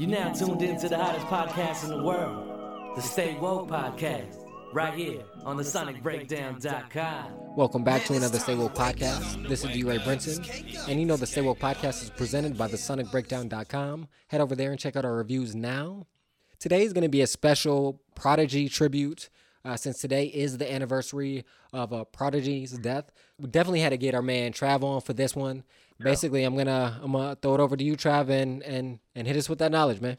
You now tuned in to the hottest podcast in the world, the Stay Woke Podcast, right here on the SonicBreakdown.com. Welcome back to another Stay Woke podcast. This is D. Ray Brinson, and you know the Stay Woke podcast is presented by the SonicBreakdown.com. Head over there and check out our reviews now. Today is going to be a special Prodigy tribute. Uh, since today is the anniversary of uh, Prodigy's death, we definitely had to get our man Trav on for this one. Basically, I'm gonna I'm gonna throw it over to you, Trav, and and and hit us with that knowledge, man.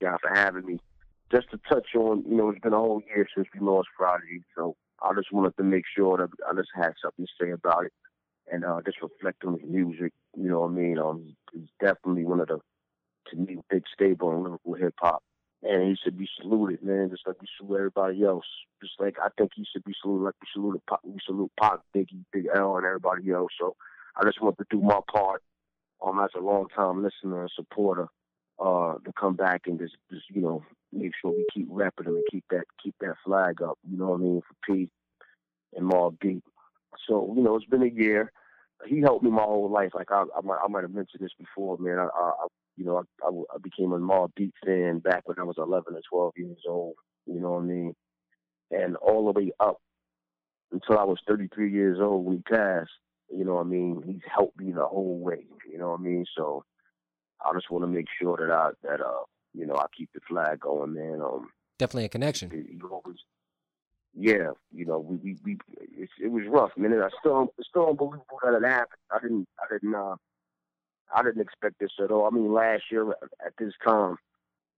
Yeah, for having me. Just to touch on, you know, it's been a whole year since we lost Prodigy, so I just wanted to make sure that I just had something to say about it and uh, just reflect on his music. You know what I mean? Um, he's definitely one of the, to me, big stable in lyrical hip hop. And he should be saluted, man, just like we salute everybody else. Just like I think he should be saluted like we salute Pop, we salute Pac, Biggie, Big L, and everybody else. So I just want to do my part um, as a long time listener and supporter uh, to come back and just, just you know make sure we keep repping and keep that keep that flag up. You know what I mean for P and Mobb Deep. So you know it's been a year. He helped me my whole life. Like I, I might, I might have mentioned this before, man. I, I you know, I, I, I became a Mobb Deep fan back when I was 11 or 12 years old. You know what I mean? And all the way up until I was 33 years old when he passed. You know what I mean? He's helped me the whole way. You know what I mean? So I just want to make sure that I that uh you know I keep the flag going, man. Um, definitely a connection. Always, yeah, you know, we we, we it, it was rough, man. And I still it's still unbelievable that it happened. I didn't I didn't uh I didn't expect this at all. I mean, last year at this time,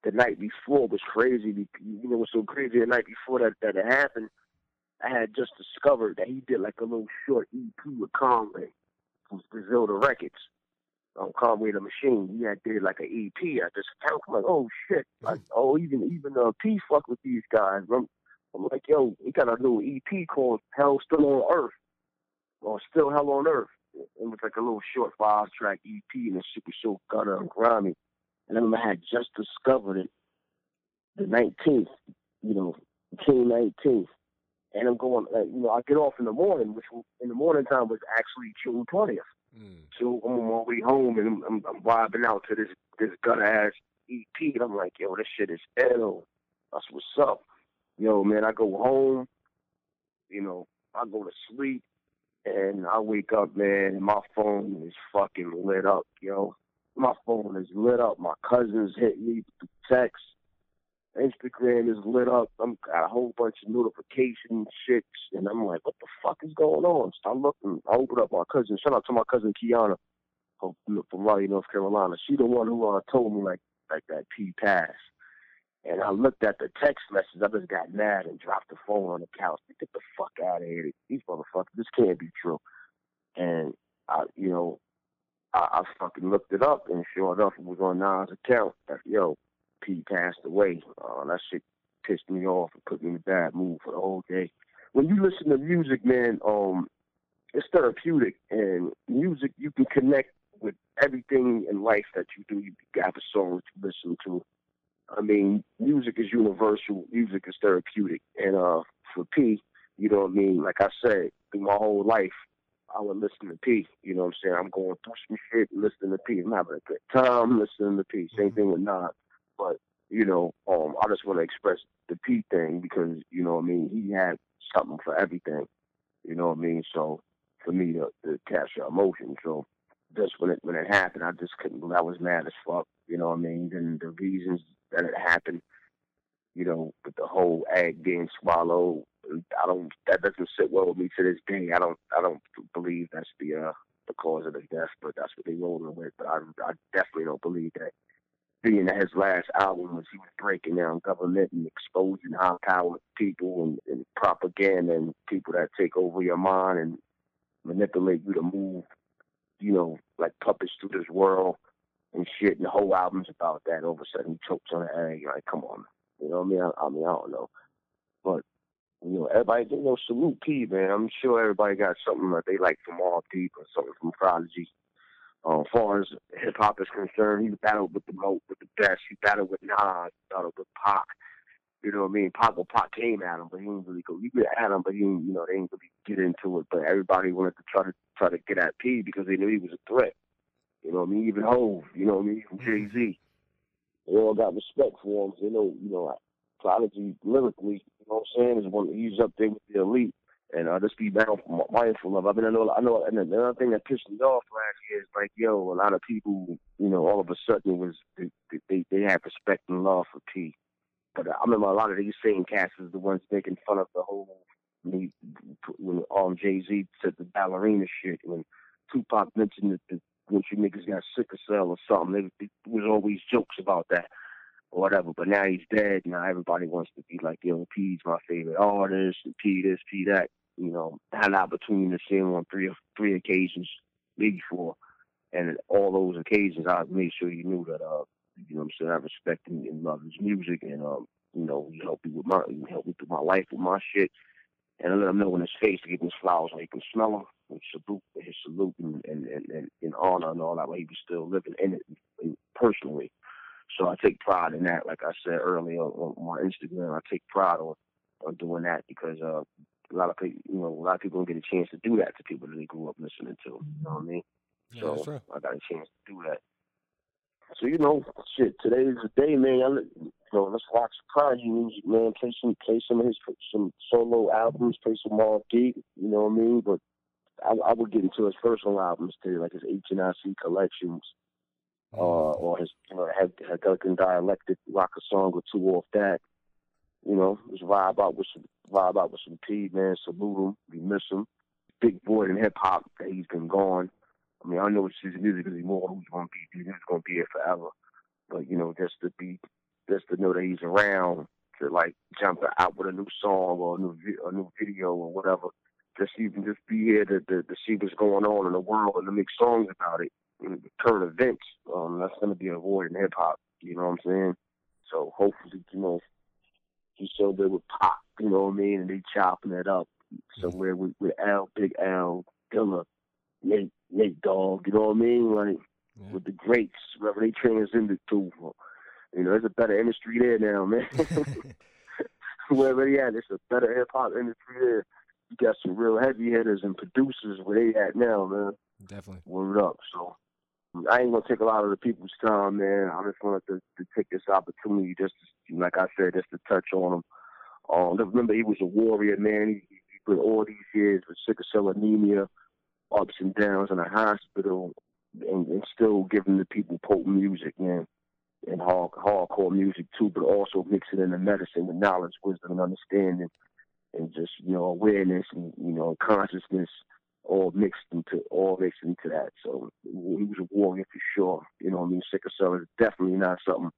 the night before was crazy. You know, it was so crazy the night before that that it happened. I had just discovered that he did like a little short EP with Conway from Griselda Records. Um, Conway the Machine. He had did like an EP at this account. I'm like, oh shit. Like, oh, even even uh, P fuck with these guys. I'm, I'm like, yo, he got a little EP called Hell Still on Earth. Or Still Hell on Earth. It was like a little short five track EP and the shit was so gutter and grimy. And I remember I had just discovered it the 19th, you know, June 19th and I'm going, uh, you know, I get off in the morning, which in the morning time was actually June 20th. Mm. So I'm on my way home and I'm, I'm, I'm vibing out to this this gutter ass EP, and I'm like, yo, this shit is ill. That's what's up. Yo, man, I go home, you know, I go to sleep, and I wake up, man, and my phone is fucking lit up, yo. My phone is lit up. My cousins hit me with the text Instagram is lit up. I'm got a whole bunch of notification shits, and I'm like, what the fuck is going on? So I look and I open up my cousin. Shout out to my cousin Kiana from, from Raleigh, North Carolina. She the one who uh, told me like like that P pass. And I looked at the text message. I just got mad and dropped the phone on the couch. Get the fuck out of here! These motherfuckers. This can't be true. And I, you know, I, I fucking looked it up, and sure enough, it was on Nas' account. Yo, P passed away. Uh, that shit pissed me off and put me in a bad mood for the whole day. When you listen to music, man, um, it's therapeutic, and music you can connect with everything in life that you do. You got a song to listen to. I mean, music is universal. Music is therapeutic, and uh, for P, you know what I mean. Like I said, through my whole life, I would listen to P. You know what I'm saying? I'm going through some shit, listening to P. I'm having a good time listening to P. Same thing with Nas. But you know, um, I just want to express the P thing because you know, what I mean, he had something for everything. You know what I mean? So for me to, to capture emotion, so just when it when it happened, I just couldn't. I was mad as fuck. You know what I mean? And the reasons that it happened, you know, with the whole egg being swallowed, I don't. That doesn't sit well with me to this day. I don't. I don't believe that's the uh the cause of the death, but that's what they rolling with. But I, I definitely don't believe that being that his last album was he was breaking down government and exposing high powered people and, and propaganda and people that take over your mind and manipulate you to move, you know, like puppets through this world and shit. And the whole album's about that. All of a sudden, he chokes on the egg. Like, come on, you know what I mean? I, I mean, I don't know, but you know, everybody, you know, salute P, man. I'm sure everybody got something that they like from Mobb Deep or something from Prodigy. Uh, as far as hip hop is concerned, he battled with the most, with the best. He battled with Nas, battled with Pac. You know what I mean? Pac, well, Pac came at him, but he didn't really go. You at him, but he, didn't, you know, they didn't really get into it. But everybody wanted to try to try to get at P because they knew he was a threat. You know what I mean? Even Hove, you know what I mean? From Jay Z. they all got respect for him. They know, you know, Prodigy lyrically, you know what I'm saying, is one he's up there with the elite. And I uh, just be mindful, mindful of. I mean, I know, I know, and another thing that pissed me off last year is like, yo, a lot of people, you know, all of a sudden was they they, they have respect and love for P. But I remember a lot of these same cats is the ones making fun of the whole when, when um Jay Z said the ballerina shit when Tupac mentioned that the, when you niggas got sickle cell or something, there was always jokes about that or whatever. But now he's dead. Now everybody wants to be like, yo, P's my favorite artist, and P this, P that. You know, had an opportunity to see him on three or three occasions, maybe four, and all those occasions I made sure you knew that, uh, you know, I'm saying I respect him and love his music, and um, you know, he helped me with my, he helped me through my life with my shit, and I let him know in his face to give him his flowers so he can smell them, and salute his salute and and, and, and in honor and all that, while he was still living in it personally. So I take pride in that. Like I said earlier on, on my Instagram, I take pride on, on doing that because uh, a lot of people, you know, a lot of people don't get a chance to do that to people that they grew up listening to. You know what I mean? Yeah, so I got a chance to do that. So you know, shit. Today is the day, man. I, you know, let's watch Prodigy music, man. Play some, play some of his some solo albums. Play some Mobb Deep. You know what I mean? But I, I would get into his personal albums too, like his H and I C collections uh, or his you know had had Duncan dialectic rock a song or two off that. You know, just vibe out with some vibe out with some P man. Salute him, we miss him. Big boy in hip hop that he's been gone. I mean, I know it's his music is anymore. Who's gonna be? He's gonna be here forever. But you know, just to be, just to know that he's around, to like jump out with a new song or a new a new video or whatever. Just even just be here to, to to see what's going on in the world and to make songs about it current events. Um, that's going to be a void in hip hop. You know what I'm saying? So hopefully, you know, he's so good with pop. You know what I mean? And they chopping it up somewhere with, with Al, Big L, Dilla, Nate, Nate Dogg. You know what I mean? Like yeah. with the greats, wherever they transcended to. You know, there's a better industry there now, man. Wherever they at, there's a better hip hop industry there. You got some real heavy hitters and producers where they at now, man. Definitely. Word up. So I ain't gonna take a lot of the people's time, man. I just wanted to, to take this opportunity, just to, like I said, just to touch on him. Um, remember, he was a warrior, man. He, he put all these years with sickle cell anemia, ups and downs in a hospital, and, and still giving the people potent music, man, and hard, hardcore music too, but also mixing in the medicine with knowledge, wisdom, and understanding, and just you know awareness and you know consciousness all mixed into all mixed into that. So he was a warrior for sure. You know, I mean, sickle cell is definitely not something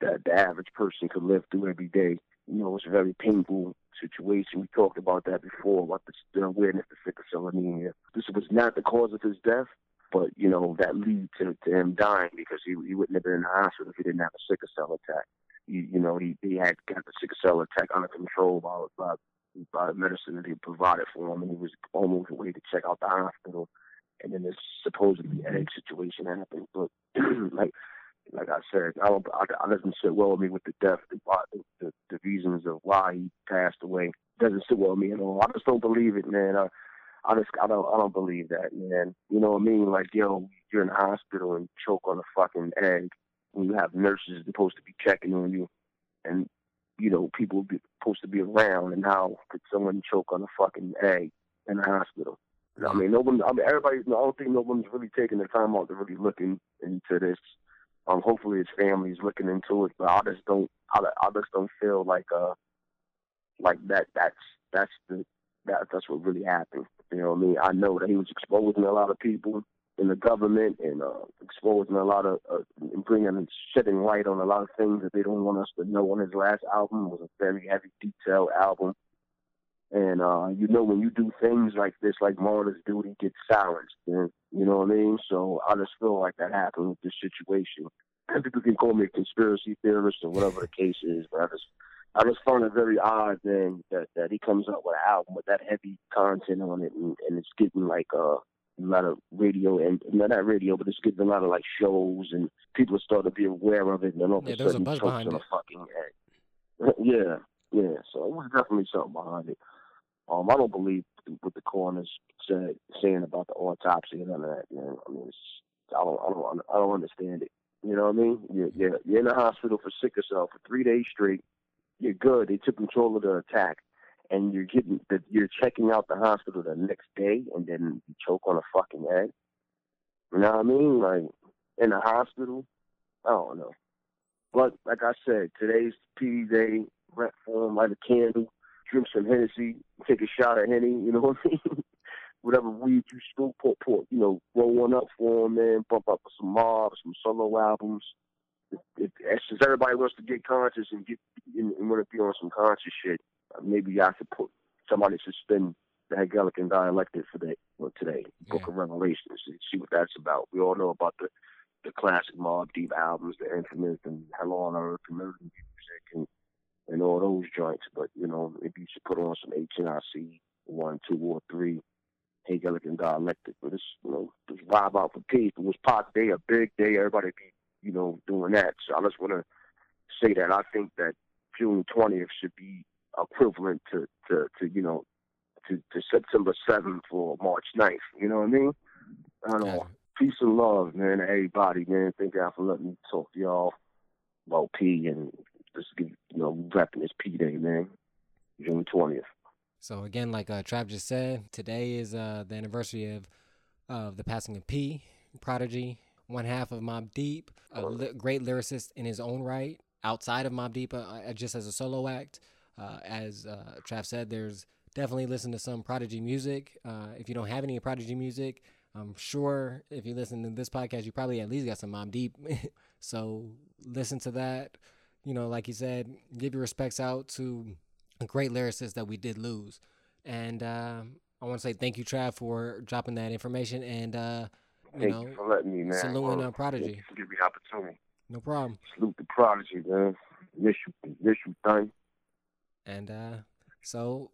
that the average person could live through every day. You know, it's a very painful situation. We talked about that before about the, the awareness of sickle cell anemia. This was not the cause of his death, but you know that lead to, to him dying because he he wouldn't have been in the hospital if he didn't have a sickle cell attack. He, you know, he he had got the sickle cell attack under control by, by uh, medicine that he provided for him, and he was almost ready to check out the hospital. And then this supposedly egg situation happened. But like like I said, I don't I, I doesn't sit well with me with the death, the, the the reasons of why he passed away doesn't sit well with me at all. I just don't believe it, man. I, I just I don't I don't believe that, man. You know what I mean? Like yo, you're in the hospital and choke on a fucking egg when you have nurses supposed to be checking on you, and you know, people be, supposed to be around, and now could someone choke on a fucking egg in a hospital? I mean, no one. I mean, everybody. I don't think no one's really taking the time out to really looking into this. Um, hopefully his family's looking into it, but I just don't. I, I just don't feel like uh, like that. That's that's the that that's what really happened. You know what I mean? I know that he was exposing a lot of people in the government and uh, exposing a lot of uh, bringing shedding light on a lot of things that they don't want us to know. On his last album was a very heavy detailed album. And uh you know when you do things like this like Martyrs he gets silenced and you know what I mean? So I just feel like that happened with this situation. And people can call me a conspiracy theorist or whatever the case is but I just I just find it very odd then that that he comes up with an album with that heavy content on it and, and it's getting like uh a lot of radio and not that radio, but it's getting a lot of like shows and people start to be aware of it. And then all yeah, of a sudden, a buzz behind it. fucking yeah, yeah. So it was definitely something behind it. Um, I don't believe what the coroner's said saying about the autopsy and all that. You know, I mean, it's, I don't, I don't, I don't understand it. You know what I mean? You're, you're, you're in the hospital for sickle cell for three days straight. You're good. They took control of the attack, and you're getting the, you're checking out the hospital the next day, and then you choke on a fucking egg. You know what I mean? Like in the hospital. I don't know. But like I said, today's P day. Rent form, light a candle, drink some Hennessy, take a shot of Henny. You know what I mean? Whatever weed you smoke, pour, pour, you know, roll one up for them, man. Bump up some mobs, some solo albums. It, it's just everybody wants to get conscious and get and, and want to be on some conscious shit. Maybe I should put somebody should spend the Hegelian dialectic for that well, today, Yeah. Book of Revelations, and see what that's about. We all know about the the classic Mobb Deep albums, the Infamous and Hell on Earth and Murder Music and and all those joints. But you know, maybe you should put on some HNIC one, two, or three, Hegelian dialectic. But it's you know, just vibe out for peace. It was Pop Day, a big day. Everybody be you know doing that. So I just want to say that I think that June twentieth should be equivalent to to to you know to, to September seventh or March 9th. You know what I mean? I don't know. Peace and love, man, to everybody, man. Thank y'all for letting me talk to y'all about P and just give you know, repping this P Day, man. June twentieth. So again, like uh, Trav just said, today is uh, the anniversary of of the passing of P, Prodigy, one half of Mobb Deep, a li- great lyricist in his own right. Outside of Mobb Deep, uh, uh, just as a solo act, uh, as uh, Trav said, there's definitely listen to some Prodigy music. Uh, if you don't have any Prodigy music, I'm sure if you listen to this podcast, you probably at least got some Mobb Deep. so listen to that. You know, like you said, give your respects out to a great lyricist that we did lose. And uh, I want to say thank you, Trav, for dropping that information and uh, you Thank know you for letting me, man. saluting Well, uh, Prodigy. You for giving me the opportunity. No problem. Salute the Prodigy, man. Miss you, miss you, thing. And uh, so,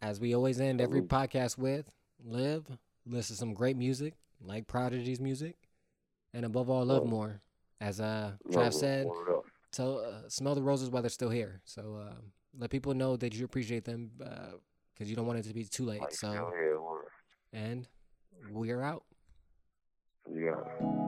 as we always end every podcast with, live, listen to some great music like Prodigy's music, and above all, love more. As uh, Trav said, tell uh, smell the roses while they're still here. So uh, let people know that you appreciate them because you don't want it to be too late. So still here, word. and we're out. Yeah.